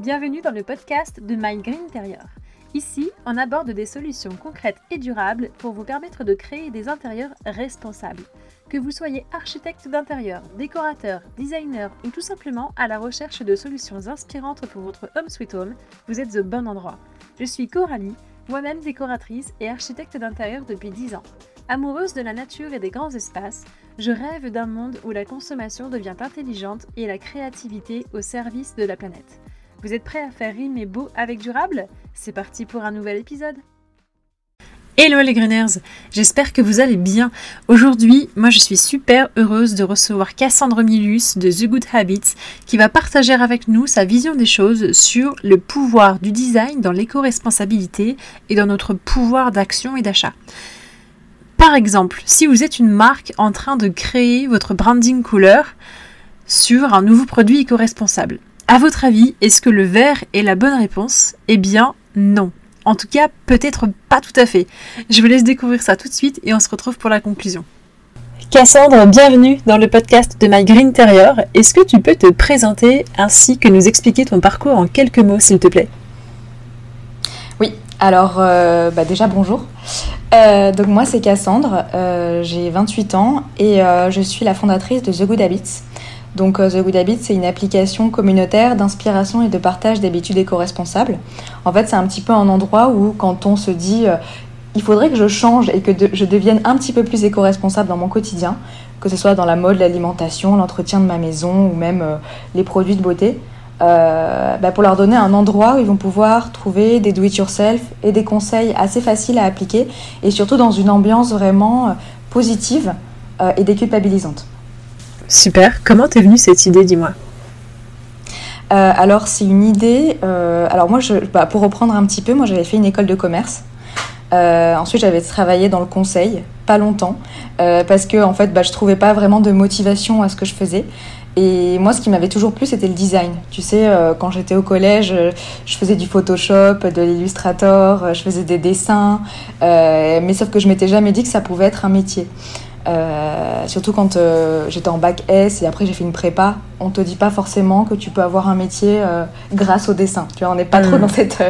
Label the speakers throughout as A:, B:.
A: Bienvenue dans le podcast de My Green Interior. Ici, on aborde des solutions concrètes et durables pour vous permettre de créer des intérieurs responsables. Que vous soyez architecte d'intérieur, décorateur, designer ou tout simplement à la recherche de solutions inspirantes pour votre home sweet home, vous êtes au bon endroit. Je suis Coralie, moi-même décoratrice et architecte d'intérieur depuis 10 ans. Amoureuse de la nature et des grands espaces, je rêve d'un monde où la consommation devient intelligente et la créativité au service de la planète. Vous êtes prêts à faire rimer beau avec durable? C'est parti pour un nouvel épisode Hello les Greeners, j'espère que vous allez bien. Aujourd'hui, moi je suis super heureuse de recevoir Cassandre Milus de The Good Habits qui va partager avec nous sa vision des choses sur le pouvoir du design dans l'éco-responsabilité et dans notre pouvoir d'action et d'achat. Par exemple, si vous êtes une marque en train de créer votre branding couleur sur un nouveau produit éco-responsable, à votre avis, est-ce que le vert est la bonne réponse? Eh bien, non. En tout cas, peut-être pas tout à fait. Je vous laisse découvrir ça tout de suite et on se retrouve pour la conclusion. Cassandre, bienvenue dans le podcast de My Green Interior. Est-ce que tu peux te présenter ainsi que nous expliquer ton parcours en quelques mots, s'il te plaît?
B: Oui, alors euh, bah déjà bonjour. Euh, donc moi c'est Cassandre, euh, j'ai 28 ans et je suis la fondatrice de The Good Habits. Donc euh, The Good Habit, c'est une application communautaire d'inspiration et de partage d'habitudes éco-responsables. En fait, c'est un petit peu un endroit où quand on se dit euh, il faudrait que je change et que je devienne un petit peu plus éco-responsable dans mon quotidien, que ce soit dans la mode, l'alimentation, l'entretien de ma maison ou même euh, les produits de beauté, bah, pour leur donner un endroit où ils vont pouvoir trouver des do-it-yourself et des conseils assez faciles à appliquer et surtout dans une ambiance vraiment positive et déculpabilisante.
A: Super. Comment t'es venue cette idée, dis-moi?
B: Euh, alors c'est une idée. Euh, alors moi, je, bah, pour reprendre un petit peu, moi j'avais fait une école de commerce. Euh, ensuite, j'avais travaillé dans le conseil, pas longtemps, parce que en fait, bah, je trouvais pas vraiment de motivation à ce que je faisais. Et moi, ce qui m'avait toujours plu, c'était le design. Tu sais, quand j'étais au collège, je faisais du Photoshop, de l'Illustrator, je faisais des dessins, mais sauf que je m'étais jamais dit que ça pouvait être un métier. Euh, surtout quand euh, j'étais en bac S et après j'ai fait une prépa, on te dit pas forcément que tu peux avoir un métier euh, grâce au dessin. Tu vois, on n'est pas trop mm. dans cette,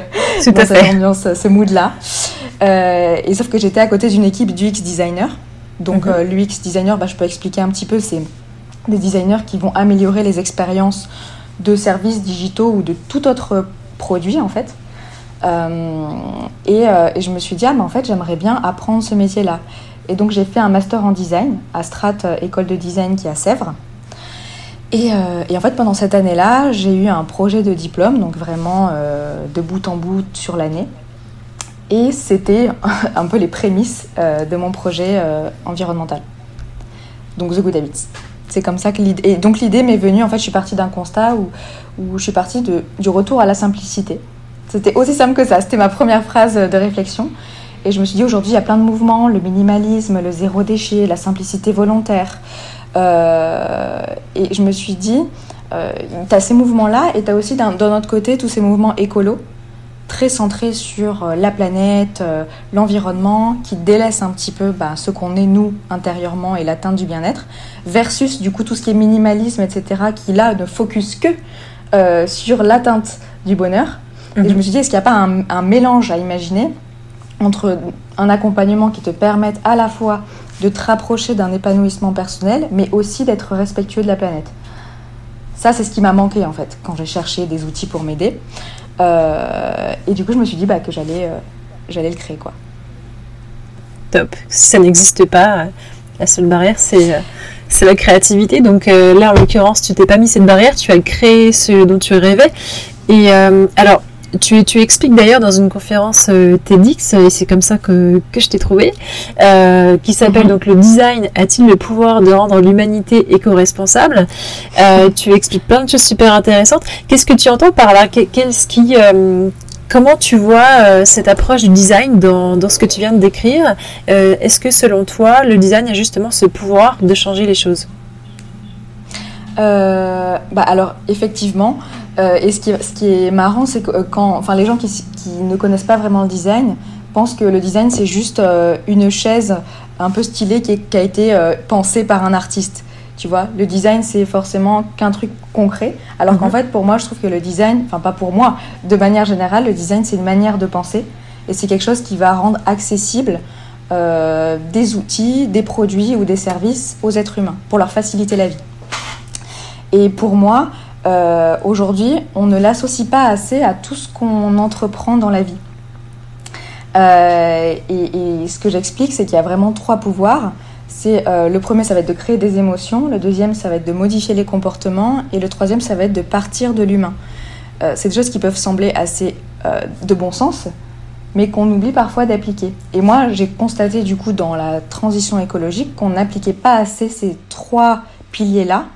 B: ambiance, ce mood-là. et sauf que j'étais à côté d'une équipe d'UX designer. Donc mm-hmm. l'UX designer, bah, je peux expliquer un petit peu, c'est des designers qui vont améliorer les expériences de services digitaux ou de tout autre produit en fait. Et, et, je me suis dit, ah, mais en fait, j'aimerais bien apprendre ce métier-là. Et donc j'ai fait un master en design à Strat euh, École de Design qui est à Sèvres. Euh, et, en fait, pendant cette année-là, j'ai eu un projet de diplôme, donc vraiment euh, de bout en bout sur l'année. Et c'était un peu les prémices de mon projet environnemental. Donc The Good Habits. C'est comme ça que l'idée. Et donc l'idée m'est venue, en fait, je suis partie d'un constat où, je suis partie du retour à la simplicité. C'était aussi simple que ça. C'était ma première phrase de réflexion. Et je me suis dit, aujourd'hui, il y a plein de mouvements, le minimalisme, le zéro déchet, la simplicité volontaire. Euh, et je me suis dit, euh, tu as ces mouvements-là et tu as aussi d'un autre côté tous ces mouvements écolos, très centrés sur euh, la planète, l'environnement, qui délaissent un petit peu bah, ce qu'on est nous intérieurement et l'atteinte du bien-être, versus du coup tout ce qui est minimalisme, etc., qui là ne focus que sur l'atteinte du bonheur. Et je mhm. me suis dit, est-ce qu'il n'y a pas un, un mélange à imaginer entre un accompagnement qui te permette à la fois de te rapprocher d'un épanouissement personnel, mais aussi d'être respectueux de la planète. Ça, c'est ce qui m'a manqué en fait quand j'ai cherché des outils pour m'aider. Euh, et du coup, je me suis dit bah, que j'allais, euh, j'allais le créer quoi.
A: Top. Si ça n'existe pas, la seule barrière c'est euh, c'est la créativité. Donc là, en l'occurrence, tu t'es pas mis cette barrière, tu as créé ce dont tu rêvais. Et alors, tu, tu, expliques d'ailleurs dans une conférence euh, TEDx, et c'est comme ça que, que je t'ai trouvé, euh, qui s'appelle mhm. donc le design a-t-il le pouvoir de rendre l'humanité éco-responsable euh, Tu expliques plein de choses super intéressantes. Qu'est-ce que tu entends par là? Qu'est-ce qui, Comment tu vois cette approche du design dans, dans, ce que tu viens de décrire? Est-ce que selon toi, le design a justement ce pouvoir de changer les choses?
B: Bah alors effectivement, euh, et ce qui, ce qui, est marrant, c'est que euh, quand, enfin, les gens qui, qui, ne connaissent pas vraiment le design pensent que le design, c'est juste euh, une chaise un peu stylée qui, qui a été pensée par un artiste. Tu vois, le design, c'est forcément qu'un truc concret. Alors qu'en mhm. fait, pour moi, je trouve que le design, enfin pas pour moi, de manière générale, le design, c'est une manière de penser. Et c'est quelque chose qui va rendre accessible des outils, des produits ou des services aux êtres humains pour leur faciliter la vie. Et pour moi, euh, aujourd'hui, on ne l'associe pas assez à tout ce qu'on entreprend dans la vie. Euh, et, ce que j'explique, c'est qu'il y a vraiment trois pouvoirs. C'est le premier, ça va être de créer des émotions. Le deuxième, ça va être de modifier les comportements. Et le troisième, ça va être de partir de l'humain. c'est des choses qui peuvent sembler assez de bon sens, mais qu'on oublie parfois d'appliquer. Et moi, j'ai constaté du coup dans la transition écologique qu'on n'appliquait pas assez ces trois piliers-là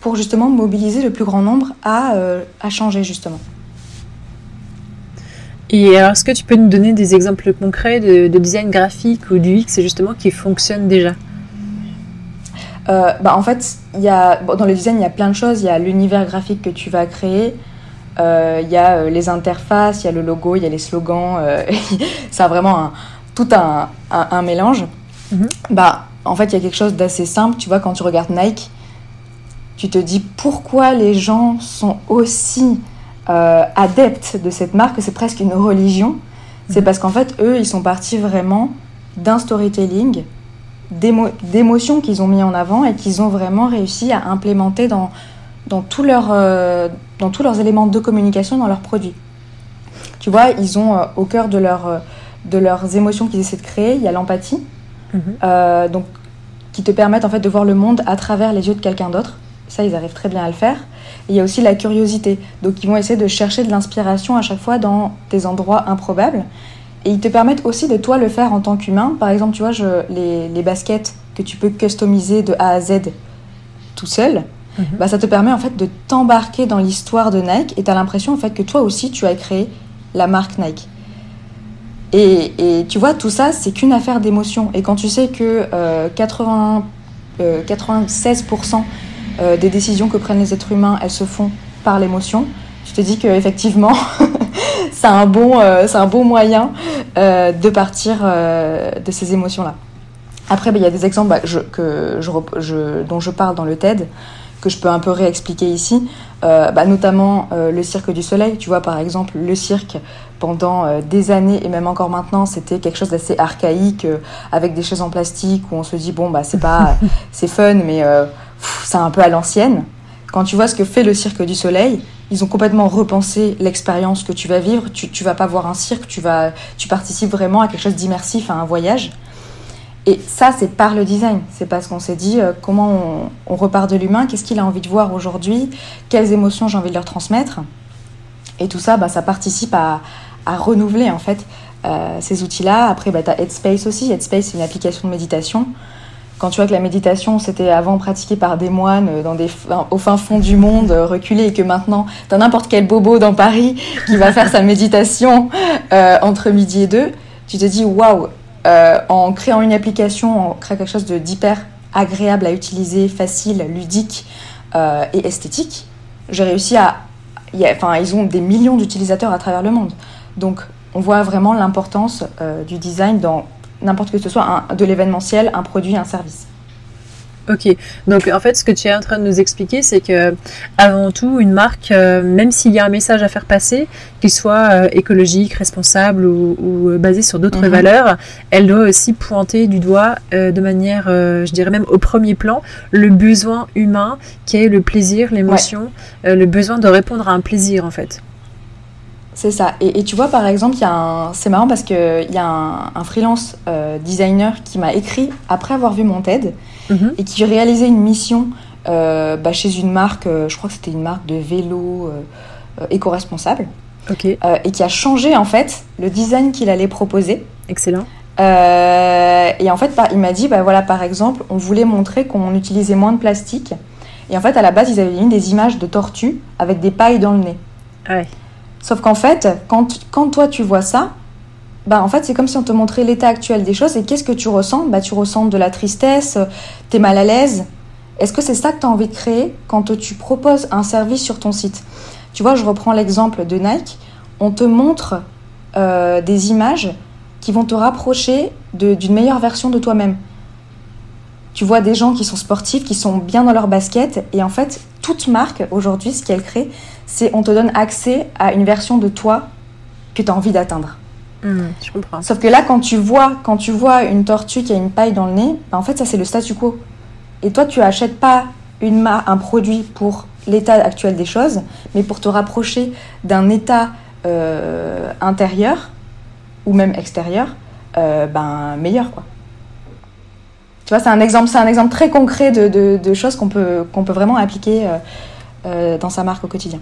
B: pour justement mobiliser le plus grand nombre à, euh, à changer justement.
A: Et alors, est-ce que tu peux nous donner des exemples concrets de, design graphique ou du X justement qui fonctionnent déjà?
B: Euh, bah, En fait, y a, dans le design, il y a plein de choses. Il y a l'univers graphique que tu vas créer, euh, il y a les interfaces, il y a le logo, il y a les slogans. ça a vraiment tout un, un, mélange. Mhm. Bah, en fait, il y a quelque chose d'assez simple. Tu vois, quand tu regardes Nike, tu te dis pourquoi les gens sont aussi euh, adeptes de cette marque, c'est presque une religion. C'est mhm. parce qu'en fait, eux, ils sont partis vraiment d'un storytelling, d'émotions qu'ils ont mis en avant et qu'ils ont vraiment réussi à implémenter dans, dans, tout leur, euh, dans tous leurs éléments de communication dans leurs produits. Tu vois, ils ont euh, au cœur de, leur, de leurs émotions qu'ils essaient de créer, il y a l'empathie, mhm. donc, qui te permettent en fait de voir le monde à travers les yeux de quelqu'un d'autre. Ça, ils arrivent très bien à le faire. il y a aussi la curiosité. Donc, ils vont essayer de chercher de l'inspiration à chaque fois dans des endroits improbables. Et ils te permettent aussi de toi le faire en tant qu'humain. Par exemple, tu vois, je, les, les baskets que tu peux customiser de A à Z tout seul, Mhm. bah, ça te permet en fait de t'embarquer dans l'histoire de Nike et tu as l'impression en fait que toi aussi tu as créé la marque Nike. Et, et tu vois, tout ça, c'est qu'une affaire d'émotion. Et quand tu sais que 80, euh, 96% euh, euh, des décisions que prennent les êtres humains, elles se font par l'émotion, tu te dis qu'effectivement, c'est un, bon, c'est un bon moyen de partir de ces émotions-là. Après, bah, il y a des exemples bah, que je, dont je parle dans le TED que je peux un peu réexpliquer ici, euh, bah, notamment euh, le cirque du soleil. Tu vois, par exemple, le cirque, pendant euh, des années et même encore maintenant, c'était quelque chose d'assez archaïque, avec des chaises en plastique où on se dit, bon, bah, c'est pas, c'est fun, mais c'est un peu à l'ancienne. Quand tu vois ce que fait le cirque du soleil, ils ont complètement repensé l'expérience que tu vas vivre. Tu, tu vas pas voir un cirque, tu, vas, tu participes vraiment à quelque chose d'immersif, à un voyage. Et ça, c'est par le design. C'est parce qu'on s'est dit euh, comment on, repart de l'humain, qu'est-ce qu'il a envie de voir aujourd'hui, quelles émotions j'ai envie de leur transmettre. Et tout ça, bah, ça participe à, renouveler en fait euh, ces outils-là. Après, bah, tu as Headspace aussi. Headspace, c'est une application de méditation. Quand tu vois que la méditation, c'était avant pratiqué par des moines euh, dans des, au fin fond du monde, reculé, et que maintenant, tu as n'importe quel bobo dans Paris qui va faire sa méditation entre midi et deux, tu te dis waouh, euh, en créant une application, on crée quelque chose d'hyper agréable à utiliser, facile, ludique euh, et esthétique. J'ai réussi à... enfin, ils ont des millions d'utilisateurs à travers le monde. Donc, on voit vraiment l'importance euh, du design dans n'importe que ce soit de l'événementiel, un produit, un service.
A: Ok, donc en fait, ce que tu es en train de nous expliquer, c'est que avant tout, une marque, euh, même s'il y a un message à faire passer, qu'il soit euh, écologique, responsable ou, euh, basé sur d'autres mhm. valeurs, elle doit aussi pointer du doigt, de manière, je dirais même au premier plan, le besoin humain qui est le plaisir, l'émotion, le besoin de répondre à un plaisir en fait.
B: C'est ça. Et, tu vois, par exemple, c'est marrant parce qu'il y a un, un freelance designer qui m'a écrit après avoir vu mon TED Mhm. et qui réalisait une mission euh, bah, chez une marque, euh, je crois que c'était une marque de vélo euh, éco-responsable. et qui a changé en fait le design qu'il allait proposer.
A: Excellent.
B: et en fait, il m'a dit, bah, voilà, par exemple, on voulait montrer qu'on utilisait moins de plastique. Et en fait, à la base, ils avaient mis des images de tortues avec des pailles dans le nez.
A: Ouais.
B: Sauf qu'en fait, quand, quand toi tu vois ça, bah, en fait, c'est comme si on te montrait l'état actuel des choses et qu'est-ce que tu ressens? Bah, Tu ressens de la tristesse, tu es mal à l'aise. Est-ce que c'est ça que tu as envie de créer quand tu proposes un service sur ton site? Tu vois, je reprends l'exemple de Nike. On te montre euh, des images qui vont te rapprocher d'une meilleure version de toi-même. tu vois des gens qui sont sportifs, qui sont bien dans leur basket. Et en fait, toute marque, aujourd'hui, ce qu'elle crée, c'est on te donne accès à une version de toi que tu as envie d'atteindre.
A: Mmh, je comprends.
B: Sauf que là, quand tu vois, quand tu vois une tortue qui a une paille dans le nez, bah, en fait, ça, c'est le statu quo. Et toi, tu achètes pas une un produit pour l'état actuel des choses, mais pour te rapprocher d'un état euh, intérieur ou même extérieur, euh, ben meilleur quoi. Tu vois, c'est un exemple, c'est un exemple très concret de, de, choses qu'on peut qu'on peut vraiment appliquer euh, dans sa marque au quotidien.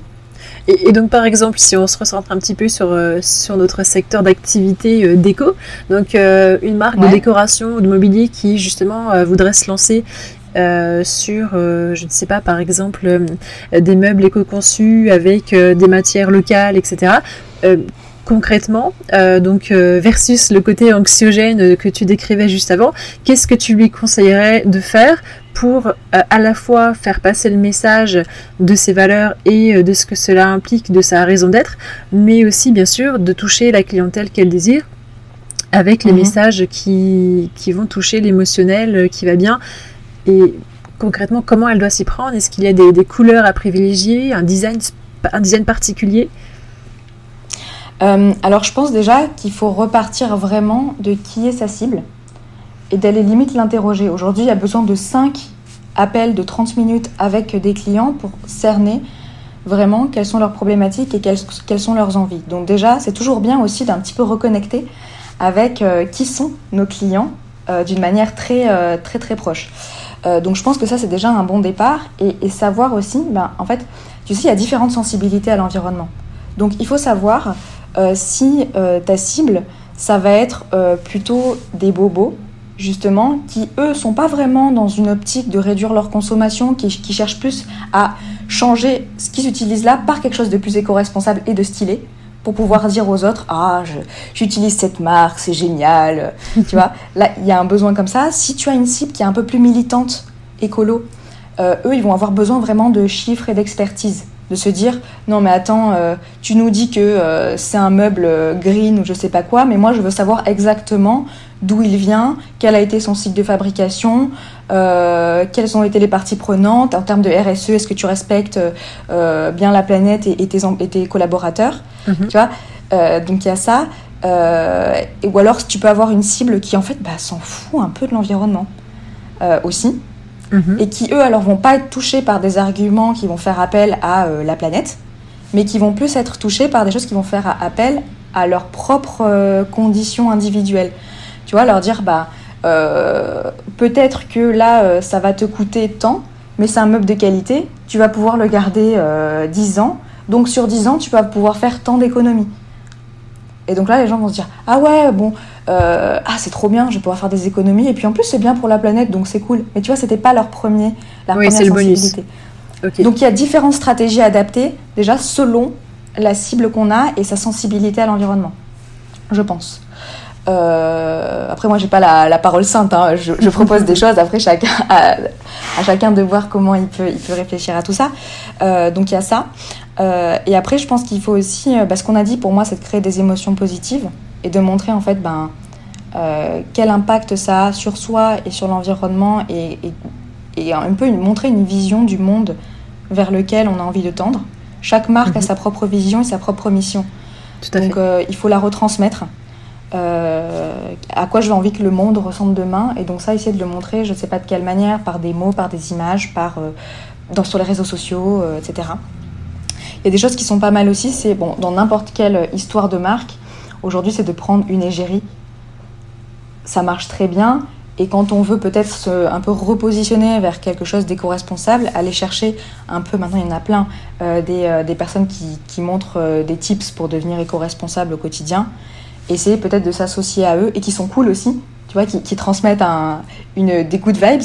A: Et, donc, par exemple, si on se recentre un petit peu sur, sur notre secteur d'activité déco, donc une marque de décoration ou de mobilier qui justement voudrait se lancer euh, sur, euh, je ne sais pas, par exemple, euh, des meubles éco-conçus avec des matières locales, etc. concrètement, donc versus le côté anxiogène que tu décrivais juste avant, qu'est-ce que tu lui conseillerais de faire pour à la fois faire passer le message de ses valeurs et de ce que cela implique, de sa raison d'être, mais aussi bien sûr de toucher la clientèle qu'elle désire avec les mhm. messages qui, qui, vont toucher l'émotionnel qui va bien. Et concrètement, comment elle doit s'y prendre? Est-ce qu'il y a des, couleurs à privilégier, un design, un design particulier?
B: Euh, Alors, je pense déjà qu'il faut repartir vraiment de qui est sa cible et d'aller limite l'interroger. Aujourd'hui, il y a besoin de 5 appels de 30 minutes avec des clients pour cerner vraiment quelles sont leurs problématiques et quelles, sont leurs envies. Donc déjà, c'est toujours bien aussi d'un petit peu reconnecter avec euh, qui sont nos clients euh, d'une manière très, très très proche. Donc je pense que ça, c'est déjà un bon départ. Et, savoir aussi, ben, en fait, tu sais, il y a différentes sensibilités à l'environnement. Donc il faut savoir si euh, ta cible, ça va être plutôt des bobos, justement, qui eux sont pas vraiment dans une optique de réduire leur consommation, qui, qui cherchent plus à changer ce qu'ils utilisent là par quelque chose de plus éco-responsable et de stylé pour pouvoir dire aux autres ah j'utilise cette marque c'est génial tu vois. Là il y a un besoin comme ça. Si tu as une cible qui est un peu plus militante écolo euh, eux ils vont avoir besoin vraiment de chiffres et d'expertise de se dire non mais attends euh, tu nous dis que euh, c'est un meuble green ou je sais pas quoi mais moi je veux savoir exactement d'où il vient quel a été son cycle de fabrication quelles ont été les parties prenantes en termes de RSE est-ce que tu respectes bien la planète et, tes, et tes collaborateurs Mhm. Tu vois euh, Donc il y a ça. Euh, ou alors tu peux avoir une cible qui en fait bah, s'en fout un peu de l'environnement euh, aussi. Mhm. Et qui eux alors vont pas être touchés par des arguments qui vont faire appel à la planète, mais qui vont plus être touchés par des choses qui vont faire appel à leurs propres conditions individuelles. Tu vois, leur dire bah peut-être que là ça va te coûter tant, mais c'est un meuble de qualité, tu vas pouvoir le garder 10 ans donc sur 10 ans, tu vas pouvoir faire tant d'économies. Et donc là, les gens vont se dire Ah ouais, bon, euh, ah c'est trop bien, je vais pouvoir faire des économies. Et puis en plus, c'est bien pour la planète, donc c'est cool. Mais tu vois, c'était pas leur premier, la première sensibilité. Donc il y a différentes stratégies adaptées, déjà selon la cible qu'on a et sa sensibilité à l'environnement, je pense. Euh, après, moi, j'ai pas la, parole sainte. Hein. Je, propose des choses. Après, chacun à, chacun de voir comment il peut, il peut réfléchir à tout ça. Euh, donc, il y a ça. Euh, et après, je pense qu'il faut aussi, euh, bah, ce qu'on a dit pour moi, c'est de créer des émotions positives et de montrer en fait ben, euh, quel impact ça a sur soi et sur l'environnement et, et, un peu montrer une vision du monde vers lequel on a envie de tendre. Chaque marque a mhm. sa propre vision et sa propre mission. Donc il faut la retransmettre. à quoi je veux envie que le monde ressemble demain et donc ça essayer de le montrer je ne sais pas de quelle manière par des mots par des images par dans, sur les réseaux sociaux etc il y a des choses qui sont pas mal aussi, c'est bon, dans n'importe quelle histoire de marque, aujourd'hui c'est de prendre une égérie. Ça marche très bien. Et quand on veut peut-être se, un peu repositionner vers quelque chose d'éco-responsable, aller chercher un peu, maintenant il y en a plein, euh, des, euh, des, personnes qui, qui montrent euh, des tips pour devenir éco-responsable au quotidien, essayer peut-être de s'associer à eux et qui sont cool aussi, tu vois, qui, transmettent un, une, des good vibes,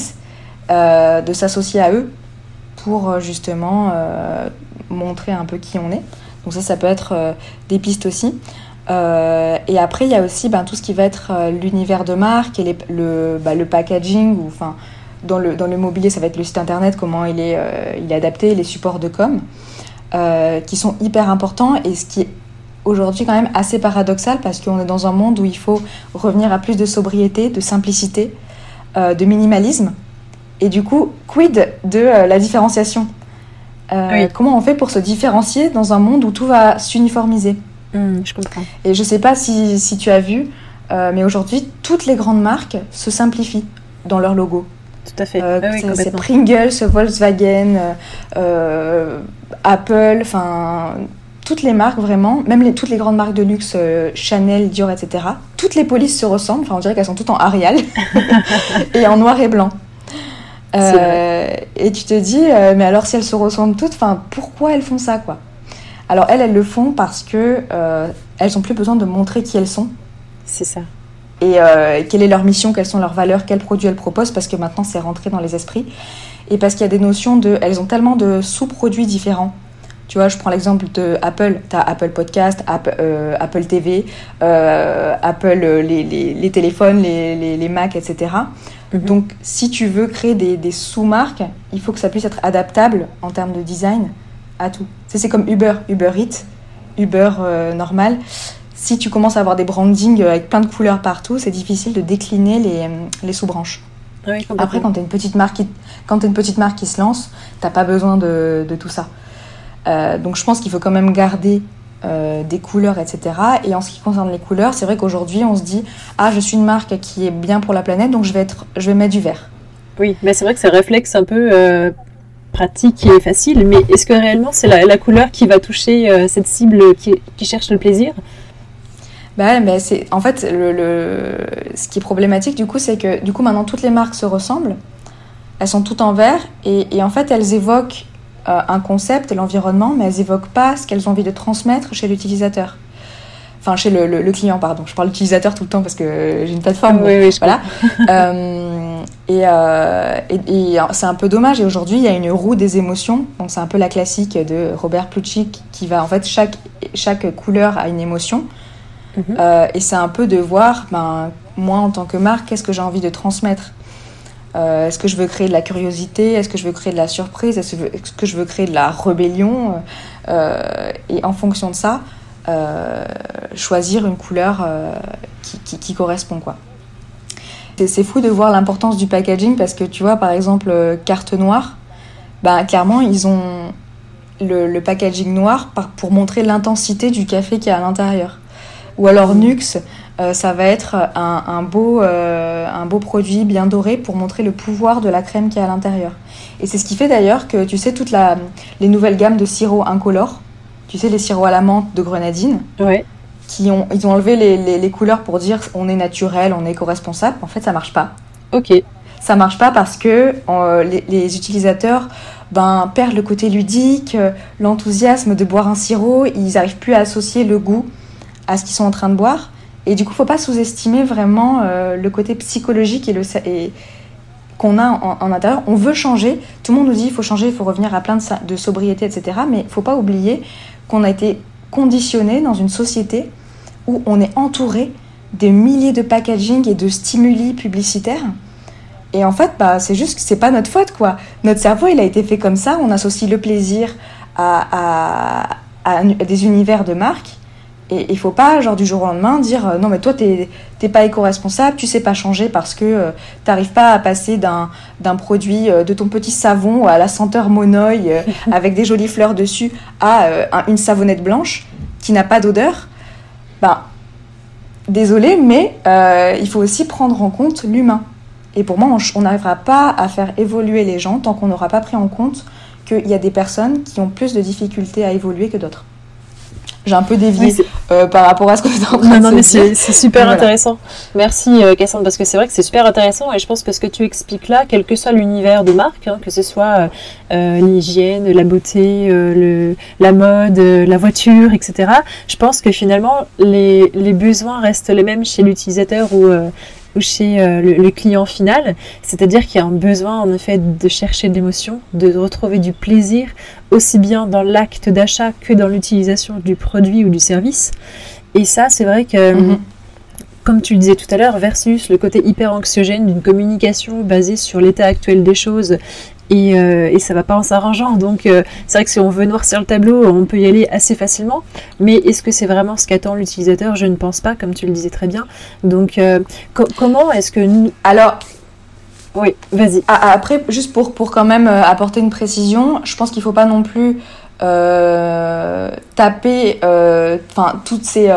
B: de s'associer à eux pour justement montrer un peu qui on est. Donc ça, ça peut être euh, des pistes aussi. Euh, et après, il y a aussi ben, tout ce qui va être euh, l'univers de marque et le, bah, le, packaging. Ou, enfin, dans, le, dans le mobilier, ça va être le site internet, comment il est, il est adapté, les supports de com, qui sont hyper importants. Et ce qui est aujourd'hui quand même assez paradoxal parce qu'on est dans un monde où il faut revenir à plus de sobriété, de simplicité, de minimalisme. Et du coup, quid de la différenciation? Comment on fait pour se différencier dans un monde où tout va s'uniformiser?
A: Hmm, Je comprends.
B: Et je sais pas si, si tu as vu, mais aujourd'hui, toutes les grandes marques se simplifient dans leur logo.
A: Tout à fait. Euh,
B: c'est Pringles, Volkswagen, euh, Apple, enfin toutes les marques vraiment, même les, toutes les grandes marques de luxe, euh, Chanel, Dior, etc. Toutes les polices se ressemblent, enfin on dirait qu'elles sont toutes en Arial et en noir et blanc. Et tu te dis, mais alors si elles se ressemblent toutes, enfin pourquoi elles font ça quoi? Alors elles, elles le font parce que elles ont plus besoin de montrer qui elles sont.
A: C'est ça
B: et euh, quelle est leur mission, quelles sont leurs valeurs, quels produits elles proposent, parce que maintenant c'est rentré dans les esprits. Et parce qu'il y a des notions de. Elles ont tellement de sous-produits différents. Tu vois, je prends l'exemple de Apple. Tu as Apple Podcast, Apple, euh, Apple TV, euh, Apple, les, les, les, téléphones, les, les, Mac, etc. Mhm. Donc, si tu veux créer des, des sous-marques, il faut que ça puisse être adaptable en termes de design à tout. C'est comme Uber, Uber Eats, Uber normal si tu commences à avoir des brandings avec plein de couleurs partout, c'est difficile de décliner les, les sous-branches. Après, quand tu es, une petite marque qui, quand es une petite marque qui se lance, t'as pas besoin de, de tout ça. Euh, donc je pense qu'il faut quand même garder euh, des couleurs, etc. Et en ce qui concerne les couleurs, c'est vrai qu'aujourd'hui, on se dit Ah, je suis une marque qui est bien pour la planète, donc je vais, être, je vais mettre du vert.
A: Oui, mais c'est vrai que ça réflexe un peu euh, pratique et facile, mais est-ce que réellement c'est la, la, couleur qui va toucher cette cible qui, qui cherche le plaisir?
B: Bah mais c'est en fait le, ce qui est problématique du coup, c'est que du coup maintenant toutes les marques se ressemblent, elles sont toutes en vert et, en fait elles évoquent euh, un concept, l'environnement, mais elles évoquent pas ce qu'elles ont envie de transmettre chez l'utilisateur. Enfin, chez le, client, pardon. Je parle d'utilisateur tout le temps parce que j'ai une plateforme.
A: Oui, oui,
B: voilà. Euh, euh, et, et, c'est un peu dommage. Et aujourd'hui, il y a une roue des émotions. Donc, c'est un peu la classique de Robert Plutchik qui va, en fait, chaque, chaque couleur a une émotion. Mhm. Euh, et c'est un peu de voir, ben, moi en tant que marque, qu'est-ce que j'ai envie de transmettre? Euh, Est-ce que je veux créer de la curiosité? Est-ce que je veux créer de la surprise? Est-ce que je veux créer de la rébellion? Euh, Et en fonction de ça, choisir une couleur qui, correspond. quoi. C'est fou de voir l'importance du packaging parce que tu vois, par exemple, carte noire, ben, clairement, ils ont le, le packaging noir pour montrer l'intensité du café qui est à l'intérieur. Ou alors Nux, euh, ça va être un, beau, euh, un beau produit bien doré pour montrer le pouvoir de la crème qui est à l'intérieur. Et c'est ce qui fait d'ailleurs que, tu sais, toutes les nouvelles gammes de sirop incolores, tu sais, les sirops à la menthe de grenadine, qui ont, ils ont enlevé les, couleurs pour dire on est naturel, on est éco-responsable. En fait, ça marche pas.
A: Ok.
B: Ça marche pas parce que euh, les, utilisateurs ben, perdent le côté ludique, l'enthousiasme de boire un sirop, ils n'arrivent plus à associer le goût à ce qu'ils sont en train de boire. Et du coup, faut pas sous-estimer vraiment euh, le côté psychologique et le et qu'on a en, intérieur. On veut changer. Tout le monde nous dit il faut changer, il faut revenir à plein de, de sobriété, etc. Mais faut pas oublier qu'on a été conditionné dans une société où on est entouré des milliers de packaging et de stimuli publicitaires. Et en fait, bah, c'est juste c'est pas notre faute, quoi. Notre cerveau, il a été fait comme ça. On associe le plaisir à, à, à des univers de marques. Et il faut pas, genre, du jour au lendemain, dire euh, non, mais toi, t'es pas éco-responsable, tu sais pas changer parce que tu euh, t'arrives pas à passer d'un produit, euh, de ton petit savon à la senteur monoï avec des jolies fleurs dessus à une savonnette blanche qui n'a pas d'odeur. Ben, désolé, mais il faut aussi prendre en compte l'humain. Et pour moi, on n'arrivera pas à faire évoluer les gens tant qu'on n'aura pas pris en compte qu'il y a des personnes qui ont plus de difficultés à évoluer que d'autres. J'ai un peu dévié euh, par rapport à ce qu'on est en train
A: non, non, mais c'est super intéressant. Merci euh, Cassandre, parce que c'est vrai que c'est super intéressant et je pense que ce que tu expliques là, quel que soit l'univers de marque, hein, que ce soit euh, l'hygiène, la beauté, le, la mode, la voiture, etc., je pense que finalement les, les besoins restent les mêmes chez l'utilisateur ou ou chez euh, le, client final. C'est-à-dire qu'il y a un besoin en effet de chercher de l'émotion, de retrouver du plaisir, aussi bien dans l'acte d'achat que dans l'utilisation du produit ou du service. Et ça, c'est vrai que... Mhm. Comme tu le disais tout à l'heure, versus le côté hyper anxiogène d'une communication basée sur l'état actuel des choses et, euh, et ça va pas en s'arrangeant. Donc euh, c'est vrai que si on veut noircir le tableau, on peut y aller assez facilement. Mais est-ce que c'est vraiment ce qu'attend l'utilisateur? Je ne pense pas, comme tu le disais très bien. Donc euh, comment est-ce que nous...
B: Alors,
A: Oui, vas-y.
B: Ah, ah, après, juste pour, pour quand même euh, apporter une précision, je pense qu'il ne faut pas non plus euh, taper toutes ces,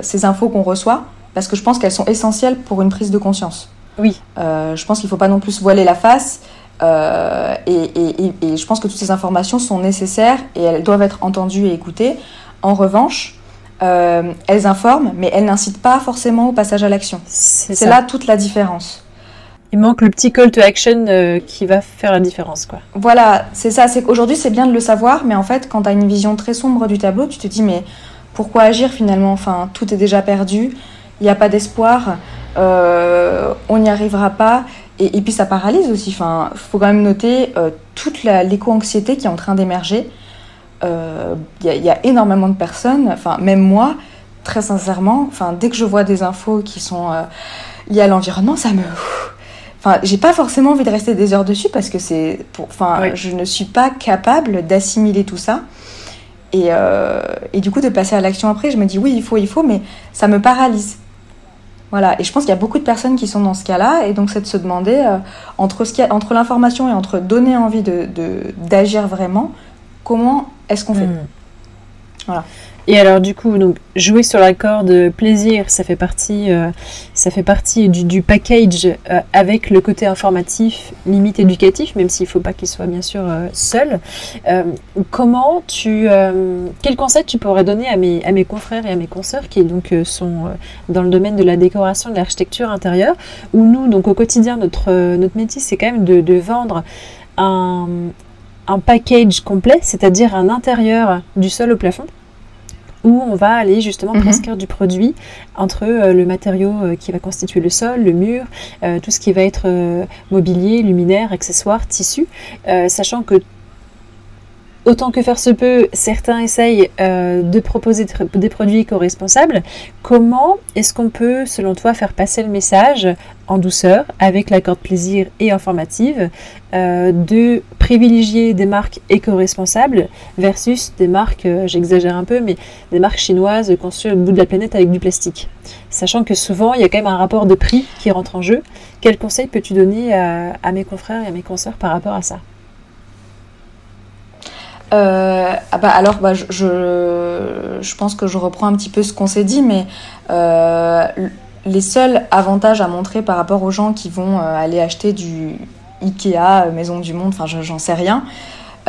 B: ces infos qu'on reçoit, parce que je pense qu'elles sont essentielles pour une prise de conscience.
A: Oui.
B: je pense qu'il ne faut pas non plus se voiler la face. Et, et, et, je pense que toutes ces informations sont nécessaires et elles doivent être entendues et écoutées. En revanche, euh, elles informent, mais elles n'incitent pas forcément au passage à l'action. C'est là toute la différence.
A: Il manque le petit call to action euh, qui va faire la différence, quoi.
B: Voilà, c'est ça. C'est qu'aujourd'hui, c'est bien de le savoir, mais en fait, quand tu as une vision très sombre du tableau, tu te dis, mais pourquoi agir finalement? Enfin, tout est déjà perdu, il n'y a pas d'espoir, euh, on n'y arrivera pas. Et, puis, ça paralyse aussi. Enfin, faut quand même noter toute l'éco-anxiété qui est en train d'émerger il euh, y, a énormément de personnes, enfin même moi, très sincèrement, enfin dès que je vois des infos qui sont euh, liées à l'environnement, ça me Enfin, j'ai pas forcément envie de rester des heures dessus parce que c'est, enfin, je ne suis pas capable d'assimiler tout ça. Et, euh, et, du coup, de passer à l'action après, je me dis oui, il faut, il faut, mais ça me paralyse. Voilà. Et je pense qu'il y a beaucoup de personnes qui sont dans ce cas-là, et donc c'est de se demander entre ce entre l'information et entre donner envie de d'agir vraiment, comment est-ce qu'on fait? Hmm.
A: Voilà. Et alors du coup, donc jouer sur la corde plaisir, ça fait partie, euh, ça fait partie du, package euh, avec le côté informatif, limite éducatif, même s'il ne faut pas qu'il soit bien sûr euh, seul. comment tu, quel conseil tu pourrais donner à mes, à mes confrères et à mes consoeurs qui donc sont dans le domaine de la décoration, de l'architecture intérieure, où nous donc au quotidien notre notre métier c'est quand même de, vendre un package complet, c'est-à-dire un intérieur du sol au plafond, où on va aller justement mhm. prescrire du produit entre euh, le matériau euh, qui va constituer le sol, le mur, euh, tout ce qui va être mobilier, luminaire, accessoires, tissus, sachant que Autant que faire se peut, certains essayent euh, de proposer des produits éco-responsables. Comment est-ce qu'on peut, selon toi, faire passer le message en douceur, avec l'accord de plaisir et informative, euh, de privilégier des marques éco-responsables versus des marques, euh, j'exagère un peu, mais des marques chinoises conçues au bout de la planète avec du plastique? Sachant que souvent, il y a quand même un rapport de prix qui rentre en jeu. Quel conseil peux-tu donner à, à mes confrères et à mes consoeurs par rapport à ça?
B: Euh, ah bah alors, bah, je, pense que je reprends un petit peu ce qu'on s'est dit, mais euh, les seuls avantages à montrer par rapport aux gens qui vont euh, aller acheter du Ikea, Maison du Monde, enfin j'en sais rien,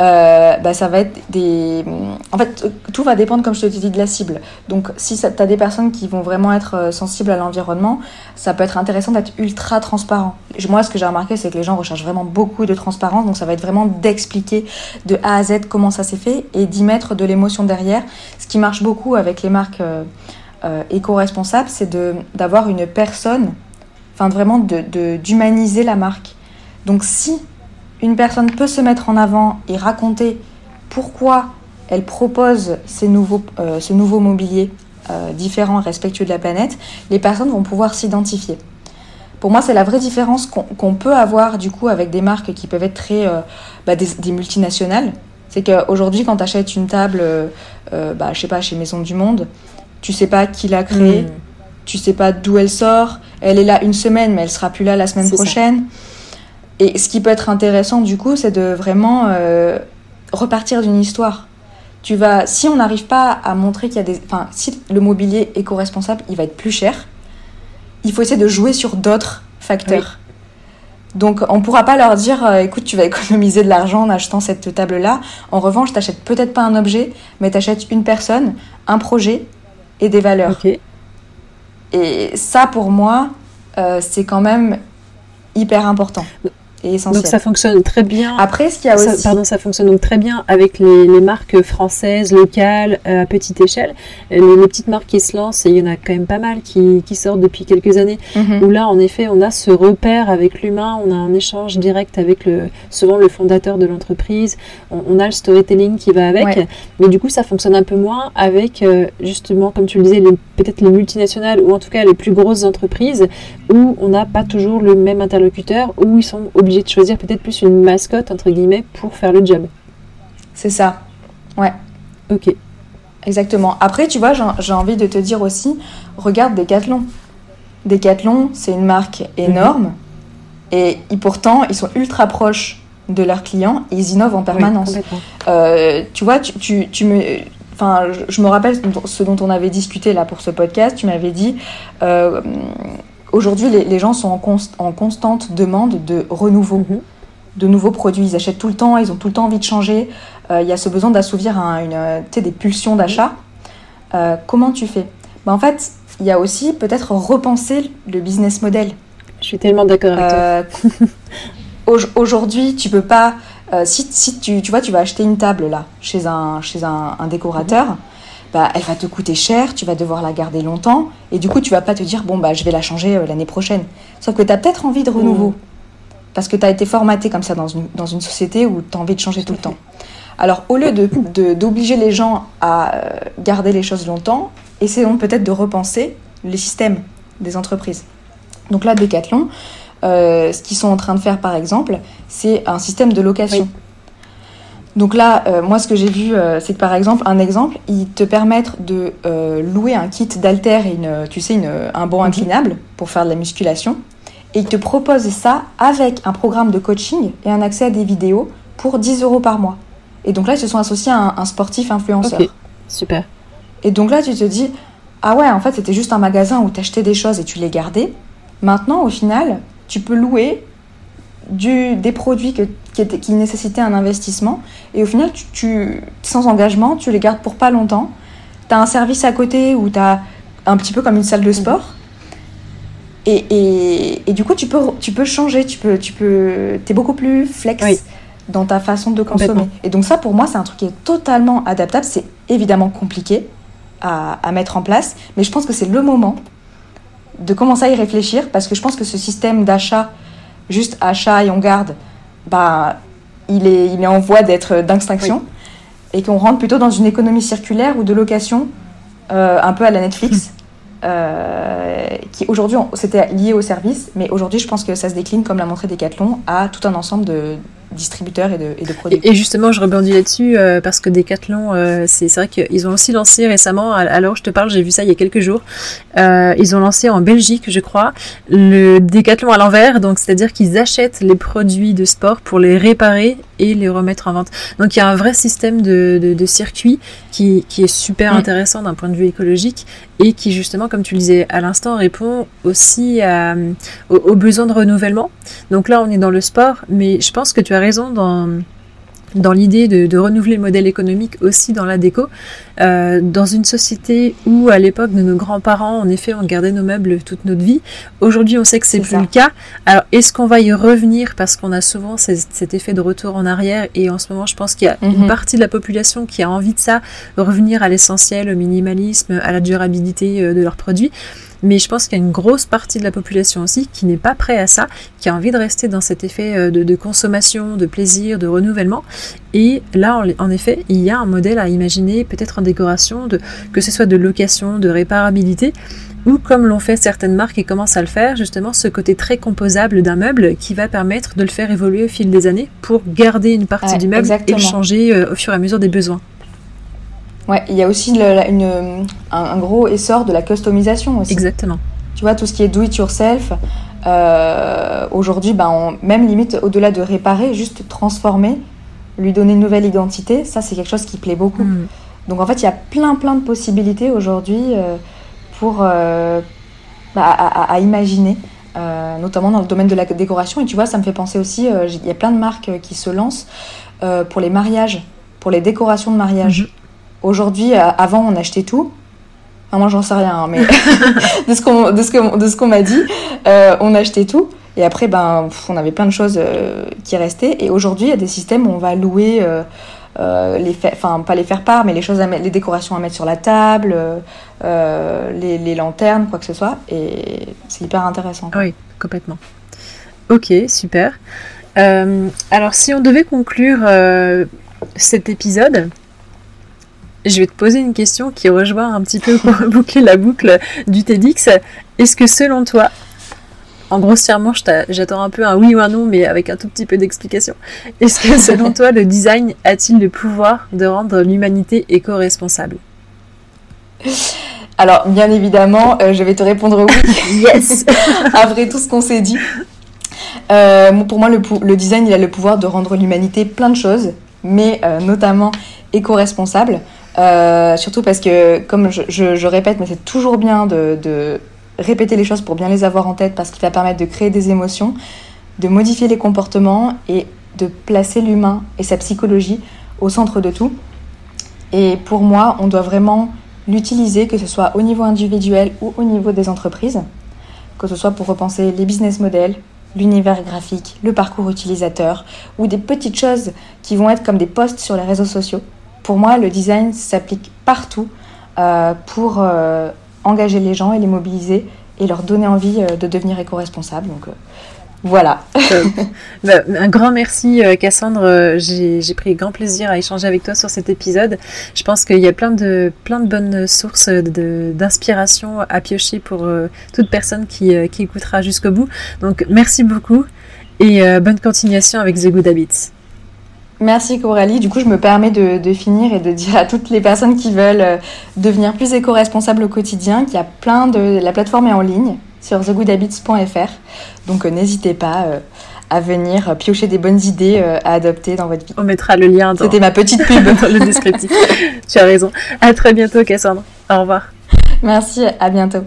B: euh, bah, ça va être des. En fait, tout va dépendre, comme je te dit, de la cible. Donc, si tu as des personnes qui vont vraiment être euh, sensibles à l'environnement, ça peut être intéressant d'être ultra transparent. Moi, ce que j'ai remarqué, c'est que les gens recherchent vraiment beaucoup de transparence. Donc, ça va être vraiment d'expliquer de A à Z comment ça s'est fait et d'y mettre de l'émotion derrière. Ce qui marche beaucoup avec les marques euh, éco-responsables, c'est d'avoir une personne, enfin, vraiment d'humaniser de, la marque. Donc, si une personne peut se mettre en avant et raconter pourquoi elle propose ces nouveaux, euh, ce nouveau mobilier euh, différent et respectueux de la planète, les personnes vont pouvoir s'identifier. Pour moi, c'est la vraie différence qu'on peut avoir du coup avec des marques qui peuvent être très euh, bah, des, multinationales. C'est qu'aujourd'hui, quand tu achètes une table, bah, je sais pas, chez Maison du Monde, tu sais pas qui l'a créée, tu hmm. tu sais pas d'où elle sort, elle est là une semaine, mais elle sera plus là la semaine prochaine. Et ce qui peut être intéressant du coup, c'est de vraiment euh, repartir d'une histoire. Tu vas, si on n'arrive pas à montrer qu'il y a des, enfin, si le mobilier éco-responsable, il va être plus cher. Il faut essayer de jouer sur d'autres facteurs. Donc, on ne pourra pas leur dire, euh, écoute, tu vas économiser de l'argent en achetant cette table-là. En revanche, tu n'achètes peut-être pas un objet, mais tu achètes une personne, un projet et des valeurs. Et ça, pour moi, euh, c'est quand même hyper important.
A: Donc ça fonctionne très bien.
B: Après, ce qu'il y a aussi...
A: pardon, ça fonctionne donc très bien avec les, marques françaises, locales, euh, à petite échelle. Les, les, petites marques qui se lancent, et il y en a quand même pas mal qui, qui sortent depuis quelques années, mhm. où là, en effet, on a ce repère avec l'humain, on a un échange direct avec le, souvent le fondateur de l'entreprise, on, a le storytelling qui va avec, mais du coup, ça fonctionne un peu moins avec, euh, justement, comme tu le disais, peut-être les multinationales, ou en tout cas les plus grosses entreprises, où on n'a pas toujours le même interlocuteur, où ils sont obligés de choisir peut-être plus une mascotte, entre guillemets, pour faire le job.
B: C'est ça. Ouais.
A: Ok.
B: Exactement. Après, tu vois, j'ai envie de te dire aussi, regarde Decathlon. Decathlon, c'est une marque énorme. Et pourtant, ils sont ultra proches de leurs clients et ils innovent en permanence. tu vois, tu, tu, me, enfin, je, me rappelle ce dont on avait discuté là pour ce podcast. Tu m'avais dit, aujourd'hui, les, gens sont en, en, constante demande de renouveau. Mhm. de nouveaux produits. Ils achètent tout le temps, ils ont tout le temps envie de changer. Il y a ce besoin d'assouvir une, des pulsions d'achat. comment tu fais? Bah, En fait, il y a aussi peut-être repenser le business model.
A: Je suis tellement d'accord avec toi. Euh,
B: aujourd'hui, tu peux pas. Euh, si, si tu, tu, vois, tu vas acheter une table là, chez un, chez un, décorateur, bah, elle va te coûter cher, tu vas devoir la garder longtemps, et du coup, tu vas pas te dire, bon, bah, je vais la changer euh, l'année prochaine. Sauf que tu as peut-être envie de renouveau. Mm. Parce que tu as été formaté comme ça dans une, dans une société où tu as envie de changer tout, le temps. Alors, au lieu d'obliger de, les gens à garder les choses longtemps, essayons peut-être de repenser les systèmes des entreprises. Donc là, Decathlon, euh, ce qu'ils sont en train de faire par exemple, c'est un système de location. Donc là, euh, moi, ce que j'ai vu, euh, c'est que par exemple, un exemple, ils te permettent de louer un kit d'alter et une, tu sais, un banc mhm. inclinable pour faire de la musculation. Et ils te proposent ça avec un programme de coaching et un accès à des vidéos pour 10 euros par mois. Et donc là, ils se sont associés à un, sportif influenceur.
A: super.
B: Et donc là, tu te dis, ah ouais, en fait, c'était juste un magasin où tu achetais des choses et tu les gardais. Maintenant, au final, tu peux louer du, des produits qui, qui, nécessitaient un investissement. Et au final, tu, sans engagement, tu les gardes pour pas longtemps. Tu as un service à côté où tu as un petit peu comme une salle de sport. Et, et, et, du coup, tu peux, tu peux changer, tu peux, tu peux, es beaucoup plus flex dans ta façon de consommer. Et donc ça, pour moi, c'est un truc qui est totalement adaptable. C'est évidemment compliqué à, mettre en place, mais je pense que c'est le moment de commencer à y réfléchir parce que je pense que ce système d'achat, juste achat et on garde, bah, il, est, il est en voie d'être d'extinction et qu'on rentre plutôt dans une économie circulaire ou de location euh, un peu à la Netflix. Euh, qui aujourd'hui c'était lié au service, mais aujourd'hui je pense que ça se décline comme l'a montré Decathlon à tout un ensemble de, distributeurs et de, produits.
A: Et, justement, je rebondis là-dessus euh, parce que Decathlon, euh, c'est vrai qu'ils ont aussi lancé récemment, alors je te parle, j'ai vu ça il y a quelques jours, euh, ils ont lancé en Belgique, je crois, le Decathlon à l'envers, donc c'est-à-dire qu'ils achètent les produits de sport pour les réparer et les remettre en vente. Donc il y a un vrai système de, de, circuit qui, qui, est super intéressant d'un point de vue écologique et qui justement, comme tu le disais à l'instant, répond aussi à, aux besoins de renouvellement. Donc là, on est dans le sport, mais je pense que tu as raison dans, dans l'idée de, renouveler le modèle économique aussi dans la déco. Euh, dans une société où, à l'époque de nos grands-parents, en effet, on gardait nos meubles toute notre vie, aujourd'hui, on sait que c'est plus le cas. Alors, est-ce qu'on va y revenir? Parce qu'on a souvent cet effet de retour en arrière et en ce moment, je pense qu'il y a une mhm. partie de la population qui a envie de ça, revenir à l'essentiel, au minimalisme, à la durabilité euh, de leurs produits mais je pense qu'il y a une grosse partie de la population aussi qui n'est pas prêt à ça, qui a envie de rester dans cet effet euh, de, consommation, de plaisir, de renouvellement. Et là, en, effet, il y a un modèle à imaginer, peut-être en décoration, de, que ce soit de location, de réparabilité, ou comme l'ont fait certaines marques et commencent à le faire, justement ce côté très composable d'un meuble qui va permettre de le faire évoluer au fil des années pour garder une partie du meuble et le changer euh, au fur et à mesure des besoins.
B: Ouais, il y a aussi un, gros essor de la customisation aussi.
A: Exactement.
B: Tu vois, tout ce qui est do it yourself, euh, aujourd'hui, ben, même limite au-delà de réparer, juste transformer, lui donner une nouvelle identité, ça c'est quelque chose qui plaît beaucoup. Mm. Donc en fait, il y a plein plein de possibilités aujourd'hui euh, pour euh, bah, à, imaginer, notamment dans le domaine de la décoration. Et tu vois, ça me fait penser aussi, il y a plein de marques qui se lancent pour les mariages, pour les décorations de mariage. Mm-hmm. Aujourd'hui, euh, avant, on achetait tout. Enfin, moi, j'en sais rien, hein, mais de ce qu'on m'a dit, euh, on achetait tout. Et après, ben, on avait plein de choses euh, qui restaient. Et aujourd'hui, il y a des systèmes où on va louer, les enfin, pas les faire part, mais les choses, à les décorations à mettre sur la table, les, lanternes, quoi que ce soit. Et c'est hyper intéressant.
A: Oui, complètement. Ok, super. alors, si on devait conclure cet épisode, je vais te poser une question qui rejoint un petit peu pour boucler la boucle du TEDx. Est-ce que selon toi, en grossièrement, j'attends un peu un oui ou un non, mais avec un tout petit peu d'explication. Est-ce que selon toi, le design a-t-il le pouvoir de rendre l'humanité éco-responsable?
B: Alors, bien évidemment, euh, je vais te répondre oui. yes Après tout ce qu'on s'est dit. pour moi, le, design, il a le pouvoir de rendre l'humanité plein de choses, mais notamment éco-responsable. Surtout parce que, comme je, répète, mais c'est toujours bien de, répéter les choses pour bien les avoir en tête, parce qu'il va permettre de créer des émotions, de modifier les comportements et de placer l'humain et sa psychologie au centre de tout. Et pour moi, on doit vraiment l'utiliser, que ce soit au niveau individuel ou au niveau des entreprises, que ce soit pour repenser les business models, l'univers graphique, le parcours utilisateur, ou des petites choses qui vont être comme des posts sur les réseaux sociaux. Pour moi, le design s'applique partout euh, pour euh, engager les gens et les mobiliser et leur donner envie euh, de devenir éco-responsables. Donc, voilà.
A: Bah, un grand merci Cassandre. J'ai pris grand plaisir à échanger avec toi sur cet épisode. Je pense qu'il y a plein de, plein de bonnes sources d'inspiration à piocher pour euh, toute personne qui, qui écoutera jusqu'au bout. Donc merci beaucoup et bonne continuation avec The Good Habits.
B: Merci Coralie. Du coup, je me permets de, de, finir et de dire à toutes les personnes qui veulent devenir plus éco-responsables au quotidien qu'il y a plein de... La plateforme est en ligne sur thegoodhabits.fr. Donc euh, n'hésitez pas euh, à venir piocher des bonnes idées euh, à adopter dans votre vie.
A: On mettra le lien
B: dans, C'était ma petite pub.
A: dans le descriptif. tu as raison. À très bientôt Cassandre. Au revoir.
B: Merci, à bientôt.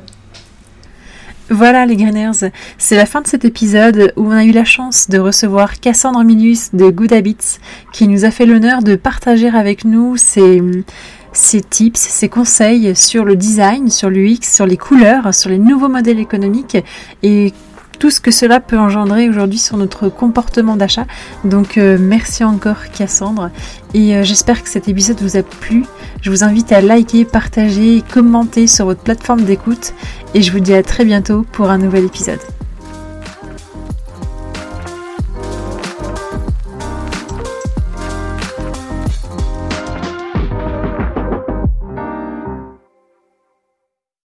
A: Voilà les Greeners, c'est la fin de cet épisode où on a eu la chance de recevoir Cassandre Minus de Good Habits qui nous a fait l'honneur de partager avec nous ses, ses tips, ses conseils sur le design, sur l'UX, sur les couleurs, sur les nouveaux modèles économiques et tout ce que cela peut engendrer aujourd'hui sur notre comportement d'achat. Donc euh, merci encore Cassandre et euh, j'espère que cet épisode vous a plu. Je vous invite à liker, partager, commenter sur votre plateforme d'écoute et je vous dis à très bientôt pour un nouvel épisode.